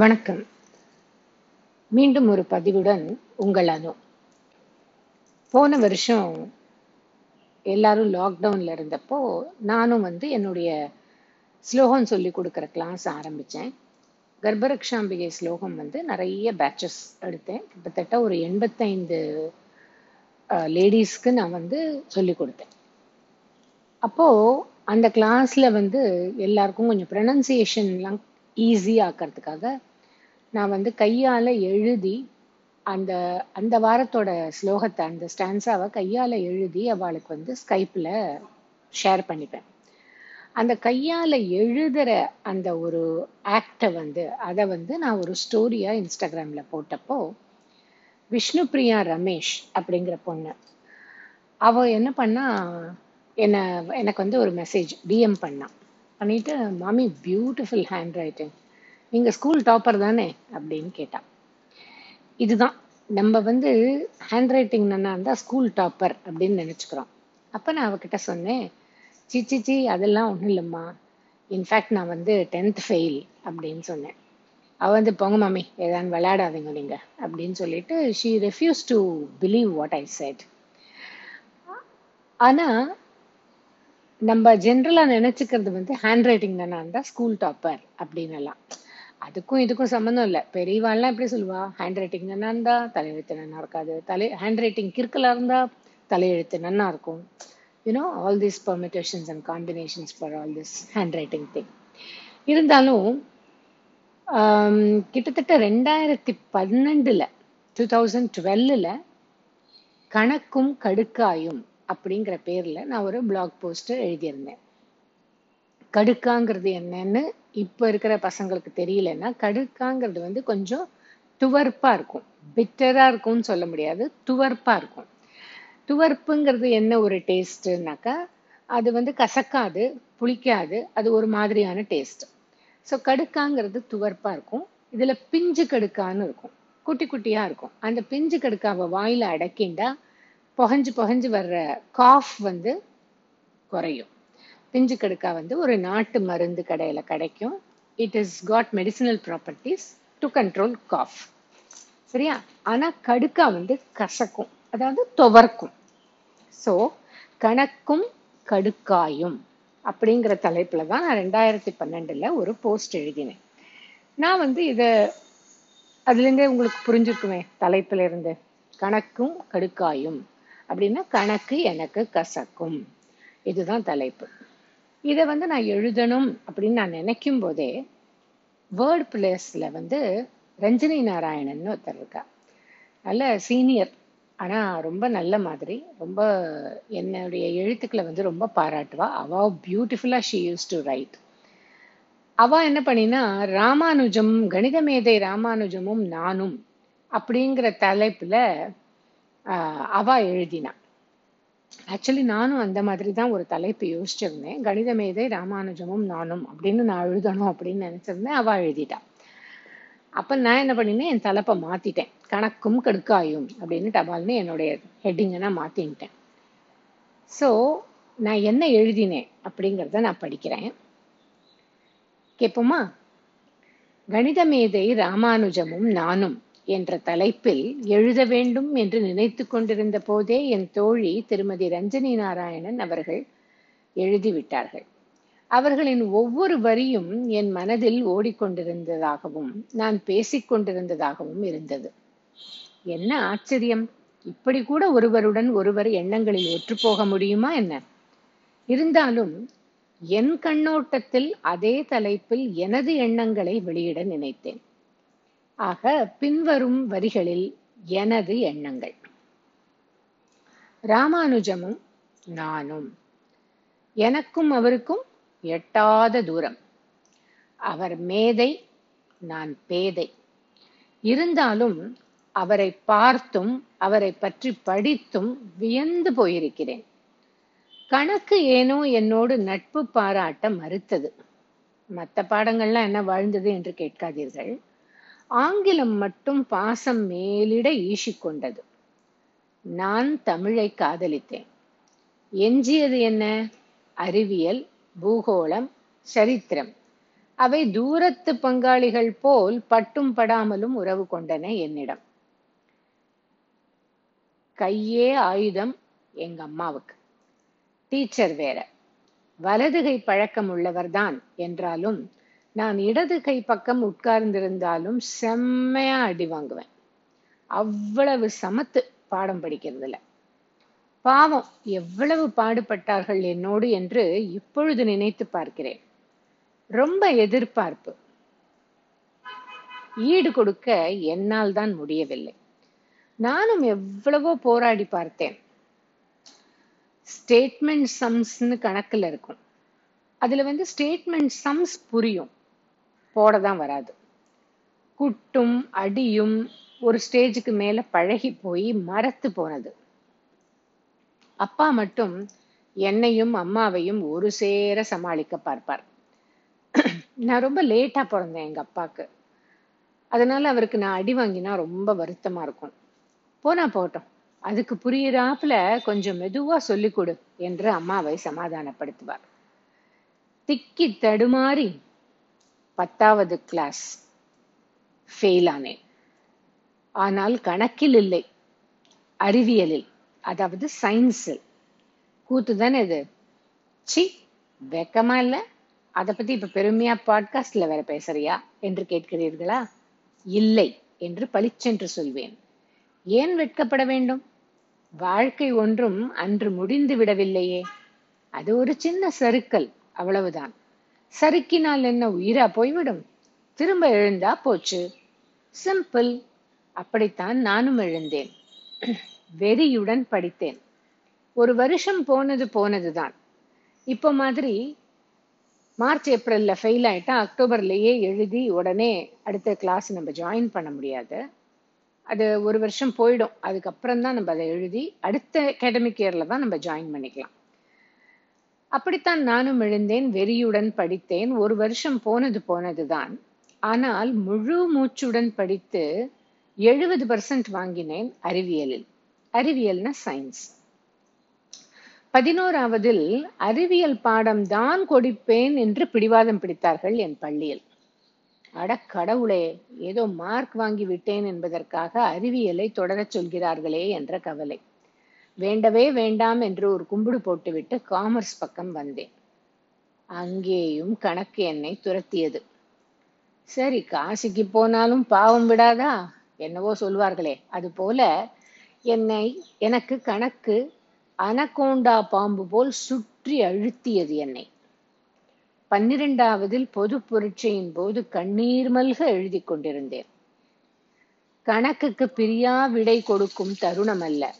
வணக்கம். மீண்டும் ஒரு பதிவுடன் உங்கள் அனு. போன வருஷம் எல்லாரும் லாக்டவுன்ல இருந்தப்போ நானும் வந்து என்னுடைய ஸ்லோகம் சொல்லி கொடுக்குற கிளாஸ் ஆரம்பித்தேன் கர்ப்பரக்ஷாம்பிகை ஸ்லோகம் வந்து நிறைய பேட்சஸ் எடுத்தேன். கிட்டத்தட்ட ஒரு எண்பத்தைந்து லேடிஸ்க்கு நான் வந்து சொல்லி கொடுத்தேன். அப்போது அந்த கிளாஸில் வந்து எல்லாருக்கும் கொஞ்சம் ப்ரனன்சியேஷன்லாம் ஈஸியாக்கிறதுக்காக நான் வந்து கையால் எழுதி அந்த அந்த வாரத்தோட ஸ்லோகத்தை அந்த ஸ்டான்ஸாவை கையால் எழுதி அவளுக்கு வந்து ஸ்கைப்பில் ஷேர் பண்ணிப்பேன். அந்த கையால் எழுதுகிற அந்த ஒரு ஆக்டை வந்து அதை வந்து நான் ஒரு ஸ்டோரியாக இன்ஸ்டாகிராமில் போட்டப்போ விஷ்ணுபிரியா ரமேஷ் அப்படிங்கிற பொண்ணு அவள் என்ன பண்ணா என்னை எனக்கு வந்து ஒரு மெசேஜ் டிஎம் பண்ணான் பண்ணிட்டு மாமி பியூட்டிஃபுல் ஹேண்ட் ரைட்டிங் நீங்கள் ஸ்கூல் டாப்பர் தானே? அப்படின்னு கேட்டான் இதுதான். நம்ம வந்து ஹேண்ட் ரைட்டிங் நல்லா இருந்தால் ஸ்கூல் டாப்பர் அப்படின்னு நினச்சிக்கிறோம். அப்போ நான் அவகிட்ட சொன்னேன் சி சி அதெல்லாம் ஒன்றும் இல்லைம்மா. இன்ஃபேக்ட் நான் வந்து டென்த் ஃபெயில் அப்படின்னு சொன்னேன். அவள் வந்து போங்க மாமி ஏதாவது விளையாடாதீங்க நீங்கள் அப்படின்னு சொல்லிட்டு she refuse to believe what I said ஆனால் நம்ம ஜென்ரலாக நினச்சிக்கிறது வந்து ஹேண்ட் ரைட்டிங் தானே? இருந்தால் ஸ்கூல் டாப்பர் அப்படின்னு எல்லாம் அதுக்கும் இதுக்கும் சம்மந்தம் இல்லை. பெரியவாள்லாம் எப்படி சொல்லுவா? ஹேண்ட் ரைட்டிங் நல்லா இருந்தா தலையெழுத்து நல்லா இருக்காது. தலை ஹேண்ட் ரைட்டிங் கிறுக்கலாக இருந்தால் தலையெழுத்து நல்லா இருக்கும். You know all these permutations and combinations for all this handwriting thing இருந்தாலும் கிட்டத்தட்ட ரெண்டாயிரத்தி பன்னெண்டில் டூ தௌசண்ட் டுவெல்லில் கணக்கும் கடுக்காயும் அப்படிங்கிற பேரில் நான் ஒரு பிளாக் போஸ்ட்டு எழுதியிருந்தேன். கடுக்காங்கிறது என்னன்னு இப்போ இருக்கிற பசங்களுக்கு தெரியலன்னா கடுக்காங்கிறது வந்து கொஞ்சம் துவர்ப்பா இருக்கும். பிட்டராக இருக்கும்னு சொல்ல முடியாது துவர்ப்பாக இருக்கும். துவர்ப்புங்கிறது என்ன ஒரு டேஸ்ட்னாக்கா அது வந்து கசக்காது புளிக்காது அது ஒரு மாதிரியான டேஸ்ட் ஸோ கடுக்காங்கிறது துவர்ப்பா இருக்கும். இதுல பிஞ்சு கடுக்கான்னு இருக்கும். குட்டி குட்டியா இருக்கும். அந்த பிஞ்சு கடுக்காவை வாயில அடக்கிண்டா புகஞ்சு புகஞ்சு வர்ற காஃப் வந்து குறையும். பிஞ்சு கடுக்கா வந்து ஒரு நாட்டு மருந்து கடையில் கிடைக்கும். It is got medicinal properties to control cough சரியா? ஆனால் கடுக்கா வந்து கசக்கும். அதாவது துவர்க்கும். ஸோ கணக்கும் கடுக்காயும் அப்படிங்கிற தலைப்பில் தான் நான் ரெண்டாயிரத்தி பன்னெண்டில் ஒரு போஸ்ட் எழுதினேன். நான் வந்து இதை அதுலேருந்தே உங்களுக்கு புரிஞ்சுக்குவேன் தலைப்பிலிருந்து கணக்கும் கடுக்காயும். அப்படின்னா கணக்கு எனக்கு கசக்கும். இதுதான் தலைப்பு. இதை வந்து நான் எழுதணும் அப்படின்னு நான் நினைக்கும் போதே வேர்ட் பிளேஸில் வந்து ரஞ்சினி நாராயணன் ஒருத்தர் இருக்கா நல்ல சீனியர் ஆனால் ரொம்ப நல்ல மாதிரி ரொம்ப என்னுடைய எழுத்துக்களை வந்து ரொம்ப பாராட்டுவா. அவள் பியூட்டிஃபுல்லாக ஷீ யூஸ் டு ரைட் அவள் என்ன பண்ணினா ராமானுஜம் கணித மேதை ராமானுஜமும் நானும் அப்படிங்கிற தலைப்பில் அவா எழுதினா. ஆக்சுவலி நானும் அந்த மாதிரி தான் ஒரு தலைப்பு யோசிச்சிருந்தேன். கணித மேதை ராமானுஜமும் நானும் அப்படின்னு நான் எழுதணும் அப்படின்னு நினச்சிருந்தேன். அவள் எழுதிட்டா. அப்போ நான் என்ன பண்ணினேன்? என் தலைப்பை மாத்திட்டேன். கணக்கும் கடுக்காயும் அப்படின்னு டபால்னு என்னுடைய ஹெட்டிங்கை நான் மாத்தின்ட்டேன். ஸோ நான் என்ன எழுதினேன் அப்படிங்கிறத நான் படிக்கிறேன். கேட்போமா கணித மேதை ராமானுஜமும் நானும் என்ற தலைப்பில் எழுத வேண்டும் என்று நினைத்து கொண்டிருந்த போதே என் தோழி திருமதி ரஞ்சனி நாராயணன் அவர்கள் எழுதிவிட்டார்கள். அவர்களின் ஒவ்வொரு வரியும் என் மனதில் ஓடிக்கொண்டிருந்ததாகவும் நான் பேசிக் கொண்டிருந்ததாகவும் இருந்தது. என்ன ஆச்சரியம்! இப்படி கூட ஒருவருடன் ஒருவர் எண்ணங்களில் ஒற்றுப்போக முடியுமா என்ன? இருந்தாலும் என் கண்ணோட்டத்தில் அதே தலைப்பில் எனது எண்ணங்களை வெளியிட நினைத்தேன். ஆக பின்வரும் வரிகளில் எனது எண்ணங்கள். ராமானுஜமும் நானும். எனக்கும் அவருக்கும் எட்டாத தூரம். அவர் மேதை நான் பேதை. இருந்தாலும் அவரை பார்த்தும் அவரை பற்றி படித்தும் வியந்து போயிருக்கிறேன். கணக்கு ஏனோ என்னோடு நட்பு பாராட்ட மறுத்தது. மற்ற பாடங்கள்லாம் என்ன வாழ்ந்தது என்று கேட்காதீர்கள். ஆங்கிலம் மட்டும் பாசம் மேலிட ஈசிக்கொண்டது நான் தமிழை காதலித்தேன். எஞ்சியது என்ன? அறிவியல் பூகோளம் சரித்திரம். அவை தூரத்து பங்காளிகள் போல் பட்டும் படாமலும் உறவு கொண்டன என்னிடம். கையே ஆயுதம் எங்க அம்மாவுக்கு. டீச்சர் வேற. வலதுகை பழக்கம் உள்ளவர்தான் என்றாலும் நான் இடது கை பக்கம் உட்கார்ந்திருந்தாலும் செம்மையா அடி வாங்குவேன். அவ்வளவு சமத்து பாடம் படிக்கிறதுல. பாவம் எவ்வளவு பாடுபட்டார்கள் என்னோடு என்று இப்பொழுது நினைத்து பார்க்கிறேன். ரொம்ப எதிர்பார்ப்பு. ஈடு கொடுக்க என்னால் தான் முடியவில்லை. நானும் எவ்வளவோ போராடி பார்த்தேன். ஸ்டேட்மெண்ட் சம்ஸ்னு கணக்கில் இருக்கும். அதுல வந்து ஸ்டேட்மெண்ட் சம்ஸ் புரியும். போட தான் வராது. குட்டும் அடியும் ஒரு ஸ்டேஜுக்கு மேல பழகி போய் மரத்து போனது. அப்பா மட்டும் என்னையும் அம்மாவையும் ஒரு சேர சமாளிக்க பார்ப்பார். நான் ரொம்ப லேட்டா பிறந்தேன் எங்க அப்பாக்கு அதனால அவருக்கு நான் அடி வாங்கினா ரொம்ப வருத்தமா இருக்கும். போனா போட்டோம் அதுக்கு புரியுறாப்புல கொஞ்சம் மெதுவா சொல்லிக் கொடு என்று அம்மாவை சமாதானப்படுத்துவார். திக்கி தடுமாறி பத்தாவது கிளாஸ் ஃபெயில் ஆனேன். ஆனால் கணக்கில் இல்லை. அறிவியலில் அதாவது சயின்ஸில் கூத்து தானே இது? சி வெக்கமா இல்லை? அதை பத்தி இப்ப பெருமையா பாட்காஸ்ட்ல வேற பேசுறியா? என்று கேட்கிறீர்களா? இல்லை என்று பளிச்சென்று சொல்வேன். ஏன் வெட்கப்பட வேண்டும்? வாழ்க்கை ஒன்றும் அன்று முடிந்து விடவில்லையே. அது ஒரு சின்ன சறுக்கல் அவ்வளவுதான். சறுக்கினால் என்ன உயிரா போய்விடும்? திரும்ப எழுந்தா போச்சு. சிம்பிள் அப்படித்தான் நானும் எழுந்தேன். வெறியுடன் படித்தேன். ஒரு வருஷம் போனது போனதுதான். இப்போ மாதிரி மார்ச் ஏப்ரல்ல ஃபெயில் ஆயிட்டா அக்டோபர்லயே எழுதி உடனே அடுத்த கிளாஸ் நம்ம ஜாயின் பண்ண முடியாது. அது ஒரு வருஷம் போயிடும். அதுக்கப்புறம் தான் நம்ம அதை எழுதி அடுத்த அகாடமிக் இயர்ல தான் நம்ம ஜாயின் பண்ணிக்கலாம். அப்படித்தான் நானும் எழுந்தேன் வெறியுடன் படித்தேன். ஒரு வருஷம் போனது போனதுதான். ஆனால் முழு மூச்சுடன் படித்து எழுபது பர்சன்ட் வாங்கினேன் அறிவியலில். அறிவியல்னா சயின்ஸ் பதினோராவதில் அறிவியல் பாடம் தான் கொடுப்பேன் என்று பிடிவாதம் பிடித்தார்கள் என் பள்ளியில். அட கடவுளே ஏதோ மார்க் வாங்கி விட்டேன் என்பதற்காக அறிவியலை தொடரச் சொல்கிறார்களே என்ற கவலை. வேண்டவே வேண்டாம் என்று ஒரு கும்பிடு போட்டுவிட்டு காமர்ஸ் பக்கம் வந்தேன். அங்கேயும் கணக்கு என்னை துரத்தியது. சரி காசிக்கு போனாலும் பாவம் விடாதா? என்னவோ சொல்வார்களே. அது போல என்னை எனக்கு கணக்கு அனகோண்டா பாம்பு போல் சுற்றி அழுத்தியது என்னை. பன்னிரெண்டாவதில் பொது புரட்சியின் போது கண்ணீர் மல்க எழுதி கொண்டிருந்தேன். கணக்குக்கு பிரியா விடை கொடுக்கும் தருணம் அல்ல.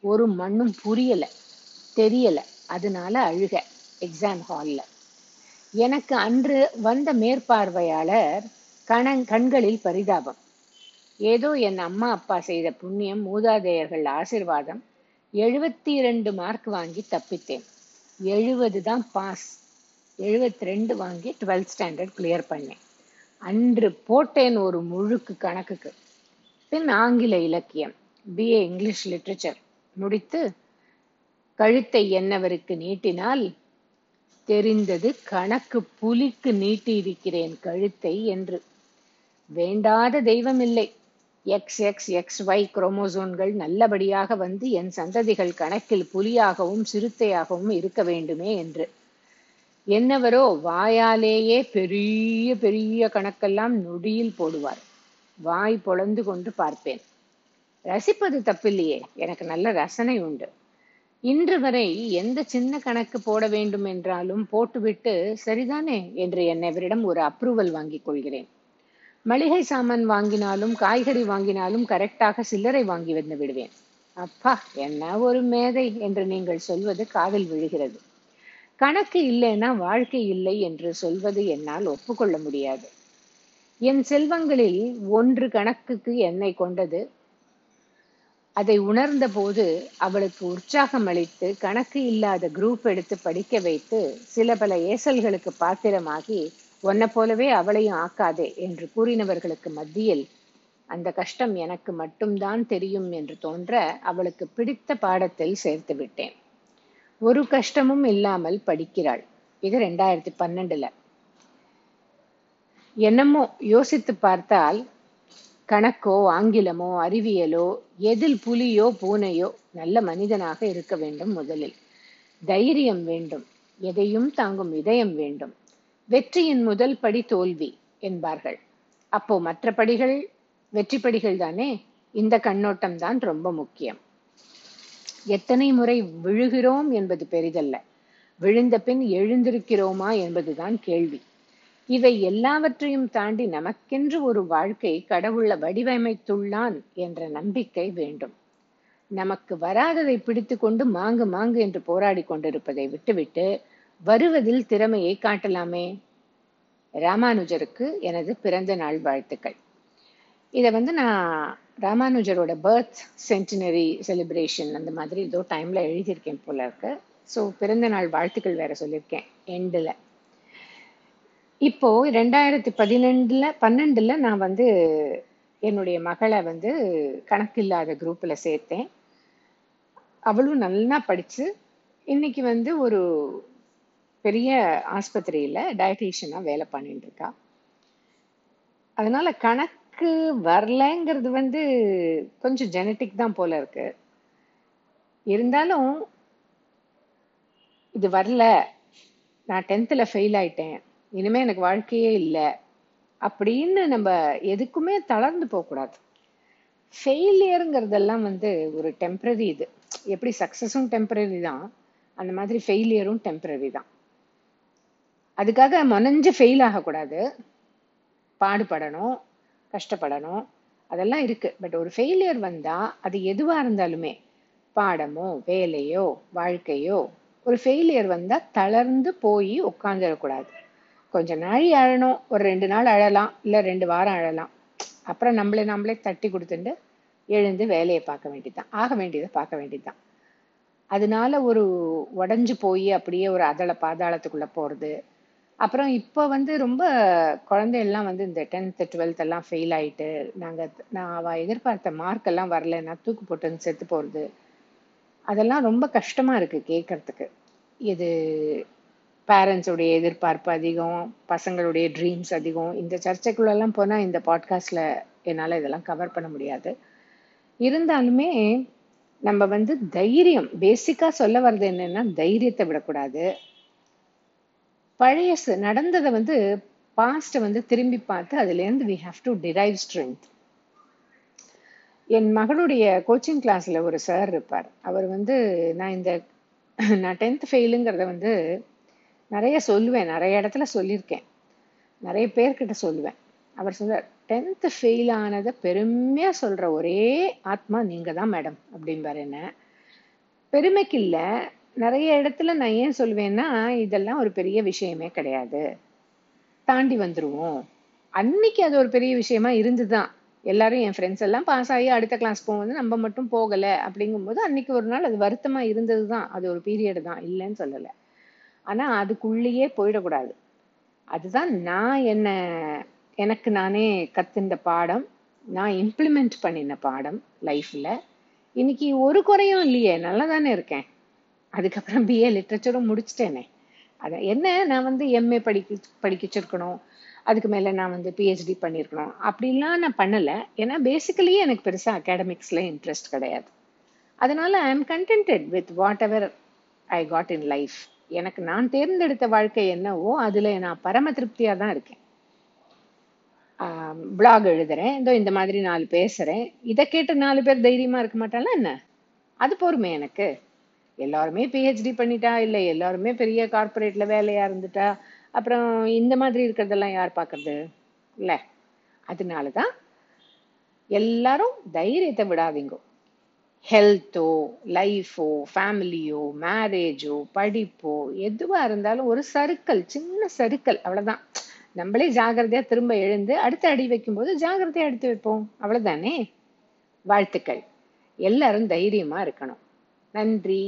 ஒரு மண்ணும் புரியல தெரியல. அதனால அழுக எக்ஸாம் ஹாலில் எனக்கு அன்று வந்த மேற்பார்வையாளர் கண கண்களில் பரிதாபம். ஏதோ என் அம்மா அப்பா செய்த புண்ணியம் மூதாதையர்கள் ஆசிர்வாதம் எழுபத்தி இரண்டு மார்க் வாங்கி தப்பித்தேன். எழுபது தான் பாஸ் எழுபத்தி ரெண்டு வாங்கி டுவெல்த் ஸ்டாண்டர்ட் கிளியர் பண்ணேன். அன்று போட்டேன் ஒரு முழுக்கு கணக்குக்கு. பின் ஆங்கில இலக்கியம் பிஏ இங்கிலீஷ் லிட்ரேச்சர் முடித்து கழுத்தை என்னவருக்கு நீட்டினால் தெரிந்தது கணக்கு புலிக்கு நீட்டி இருக்கிறேன் கழுத்தை என்று. வேண்டாத தெய்வம் இல்லை எக்ஸ் எக்ஸ் எக்ஸ் ஒய் குரோமோசோன்கள் நல்லபடியாக வந்து என் சந்ததிகள் கணக்கில் புலியாகவும் சிறுத்தையாகவும் இருக்க வேண்டுமே என்று. என்னவரோ வாயாலேயே பெரிய பெரிய கணக்கெல்லாம் நொடியில் போடுவார். வாய் பொழந்து கொண்டு பார்ப்பேன். ரசிப்பது தப்பில்லையே. எனக்கு நல்ல ரசனை உண்டு. இன்று வரை எந்த சின்ன கணக்கு போட வேண்டும் என்றாலும் போட்டுவிட்டு சரிதானே என்று என்னவரிடம் ஒரு அப்ரூவல் வாங்கிக் கொள்கிறேன். மளிகை சாமான் வாங்கினாலும் காய்கறி வாங்கினாலும் கரெக்டாக சில்லறை வாங்கி வந்து விடுவேன். அப்பா என்ன ஒரு மேதை என்று நீங்கள் சொல்வது காதில் விழுகிறது. கணக்கு இல்லைன்னா வாழ்க்கை இல்லை என்று சொல்வது என்னால் ஒப்புக்கொள்ள முடியாது. என் செல்வங்களில் ஒன்று கணக்குக்கு என்னை கொண்டது அதை உணர்ந்த போது அவளுக்கு உற்சாகம் அளித்து கணக்கு இல்லாத குரூப் எடுத்து படிக்க வைத்து சில பல ஏசல்களுக்கு பாத்திரமாகி உன்னை போலவே அவளையும் ஆக்காதே என்று கூறினவர்களுக்கு மத்தியில் அந்த கஷ்டம் எனக்கு மட்டும்தான் தெரியும் என்று தோன்ற அவளுக்கு பிடித்த பாடத்தில் சேர்த்து விட்டேன். ஒரு கஷ்டமும் இல்லாமல் படிக்கிறாள். இது ரெண்டாயிரத்தி பன்னெண்டுல. என்னமோ யோசித்து பார்த்தால் கணக்கோ ஆங்கிலமோ அறிவியலோ எதில் புலியோ பூனையோ நல்ல மனிதனாக இருக்க வேண்டும் முதலில். தைரியம் வேண்டும். எதையும் தாங்கும் இதயம் வேண்டும். வெற்றியின் முதல் படி தோல்வி என்பார்கள். அப்போ மற்ற படிகள் வெற்றி படிகள் தானே? இந்த கண்ணோட்டம் தான் ரொம்ப முக்கியம். எத்தனை முறை விழுகிறோம் என்பது பெரிதல்ல. விழுந்த பின் எழுந்திருக்கிறோமா என்பதுதான் கேள்வி. இவை எல்லாவற்றையும் தாண்டி நமக்கென்று ஒரு வாழ்க்கை கடவுள வடிவமைத்துள்ளான் என்ற நம்பிக்கை வேண்டும். நமக்கு வராததை பிடித்து கொண்டு மாங்கு மாங்கு என்று போராடி கொண்டிருப்பதை விட்டுவிட்டு வருவதில் திறமையை காட்டலாமே? ராமானுஜருக்கு எனது பிறந்த நாள் வாழ்த்துக்கள். இதை வந்து நான் ராமானுஜரோட பர்த் சென்டினரி செலிப்ரேஷன் அந்த மாதிரி ஏதோ டைம்ல எழுதியிருக்கேன் போல இருக்கு. ஸோ பிறந்த நாள் வாழ்த்துக்கள் வேற சொல்லியிருக்கேன். எண்டில் இப்போ ரெண்டாயிரத்தி பதினெண்டுல பன்னெண்டுல நான் வந்து என்னுடைய மகளை வந்து கணக்கில்லாத குரூப்ல சேர்த்தேன். அவளும் நல்லா படிச்சு இன்னைக்கு வந்து ஒரு பெரிய ஆஸ்பத்திரியில டயட்டீஷியனா வேலை பண்ணிட்டு இருக்கா. அதனால கணக்கு வரலங்கிறது வந்து கொஞ்சம் ஜெனட்டிக் தான் போல இருக்கு. இருந்தாலும் இது வரல. நான் டென்த்தில் ஃபெயில் ஆயிட்டேன். இனிமே எனக்கு வாழ்க்கையே இல்லை அப்படின்னு நம்ம எதுக்குமே தளர்ந்து போகக்கூடாது ஃபெயிலியருங்கிறதெல்லாம் வந்து ஒரு டெம்பரரி இது. எப்படி சக்ஸஸும் டெம்பரரி தான் அந்த மாதிரி ஃபெயிலியரும் டெம்பரரி தான். அதுக்காக முனைஞ்சு ஃபெயில் ஆகக்கூடாது. பாடுபடணும் கஷ்டப்படணும் அதெல்லாம் இருக்குது பட் ஒரு ஃபெயிலியர் வந்தால் அது எதுவாக இருந்தாலுமே பாடமோ வேலையோ வாழ்க்கையோ ஒரு ஃபெயிலியர் வந்தால் தளர்ந்து போய் உட்காந்துடக்கூடாது கொஞ்ச நாள் அழணும். ஒரு ரெண்டு நாள் அழலாம். இல்லை ரெண்டு வாரம் அழலாம். அப்புறம் நம்மளே நம்மளே தட்டி கொடுத்துட்டு எழுந்து வேலையை பார்க்க வேண்டியதுதான். ஆக வேண்டியதை பார்க்க வேண்டியதுதான். அதனால ஒரு உடஞ்சு போய் அப்படியே ஒரு அதள பாதாளத்துக்குள்ளே போகிறது அப்புறம் இப்போ வந்து ரொம்ப குழந்தையெல்லாம் வந்து இந்த டென்த்து டுவெல்த் எல்லாம் ஃபெயில் ஆயிட்டு நாங்கள் நான் அவள் எதிர்பார்த்த மார்க் எல்லாம் வரலன்னா தூக்கு போட்டுன்னு செத்து போகிறது அதெல்லாம் ரொம்ப கஷ்டமாக இருக்குது கேட்கறதுக்கு. இது பேரண்ட்ஸோடைய எதிர்பார்ப்பு அதிகம் பசங்களுடைய ட்ரீம்ஸ் அதிகம். இந்த சர்ச்சைக்குள்ளெல்லாம் போனால் இந்த பாட்காஸ்டில் என்னால் இதெல்லாம் கவர் பண்ண முடியாது. இருந்தாலுமே நம்ம வந்து தைரியம் பேசிக்காக சொல்ல வர்றது என்னென்னா தைரியத்தை விடக்கூடாது. பழைய நடந்ததை வந்து பாஸ்ட்டை வந்து திரும்பி பார்த்து அதுலேருந்து we have to derive strength என் மகளுடைய கோச்சிங் கிளாஸில் ஒரு சார் இருப்பார். அவர் வந்து நான் இந்த நான் டென்த் ஃபெயிலுங்கிறத வந்து நிறைய சொல்லுவேன் நிறைய இடத்துல சொல்லியிருக்கேன். நிறைய பேர்கிட்ட சொல்லுவேன். அவர் சொல்றார் டென்த்து ஃபெயில் ஆனதை பெருமையாக சொல்கிற ஒரே ஆத்மா நீங்கள் தான் மேடம் அப்படின்பார் என்ன. பெருமைக்கு இல்லை நிறைய இடத்துல நான் ஏன் சொல்லுவேன்னா இதெல்லாம் ஒரு பெரிய விஷயமே கிடையாது. தாண்டி வந்துடுவோம் அன்னைக்கு அது ஒரு பெரிய விஷயமா இருந்துதான். எல்லாரும் என் ஃப்ரெண்ட்ஸ் எல்லாம் பாஸ் ஆகி அடுத்த கிளாஸ் போகும்போது நம்ம மட்டும் போகலை அப்படிங்கும்போது அன்னைக்கு ஒரு நாள் அது வருத்தமாக இருந்தது தான் அது ஒரு பீரியட் தான். இல்லைன்னு சொல்லலை. ஆனா அதுக்குள்ளேயே போயிடக்கூடாது. அதுதான் நான் என்ன எனக்கு நானே கத்துண்ட பாடம் நான் இம்ப்ளிமெண்ட் பண்ணின பாடம் லைஃப்ல இன்னைக்கு ஒரு குறையும் இல்லையே நல்லா தானே இருக்கேன். அதுக்கப்புறம் பிஏ லிட்ரேச்சரும் முடிச்சிட்டேனே. அதை என்ன நான் வந்து எம்ஏ படிக்க படிக்கிச்சிருக்கணும் அதுக்கு மேலே நான் வந்து பிஹெச்டி பண்ணியிருக்கணும் அப்படிலாம் நான் பண்ணலை. ஏன்னா பேசிக்கலி எனக்கு பெருசாக அகாடமிக்ஸில் இன்ட்ரெஸ்ட் கிடையாது. அதனால I am contented with whatever I got in life எனக்கு நான் தேர்ந்தெடுத்த வாழ்க்கை என்னவோ அதுல நான் பரம திருப்தியா தான் இருக்கேன். பிளாக் எழுதுறேன். இதோ இந்த மாதிரி நாலு பேசுறேன். இதை கேட்டு நாலு பேர் தைரியமா இருக்க மாட்டாங்களா என்ன? அது பொறுமை எனக்கு. எல்லாருமே பிஹெச்டி பண்ணிட்டா இல்ல எல்லாருமே பெரிய கார்பரேட்ல வேலையா இருந்துட்டா அப்புறம் இந்த மாதிரி இருக்கிறதெல்லாம் யார் பார்க்கறது? இல்ல. அதனாலதான் எல்லாரும் தைரியத்தை விடாதீங்க. ஹெல்த்தோ லைஃபோ ஃபேமிலியோ மேரேஜோ படிப்போ எதுவாக இருந்தாலும் ஒரு சருக்கள் சின்ன சருக்கள் அவ்வளோதான் நம்மளே ஜாகிரதையாக திரும்ப எழுந்து அடுத்த அடி வைக்கும்போது ஜாகிரதையாக எடுத்து வைப்போம். அவ்வளோதானே வாழ்த்துக்கள். எல்லாரும் தைரியமாக இருக்கணும். நன்றி.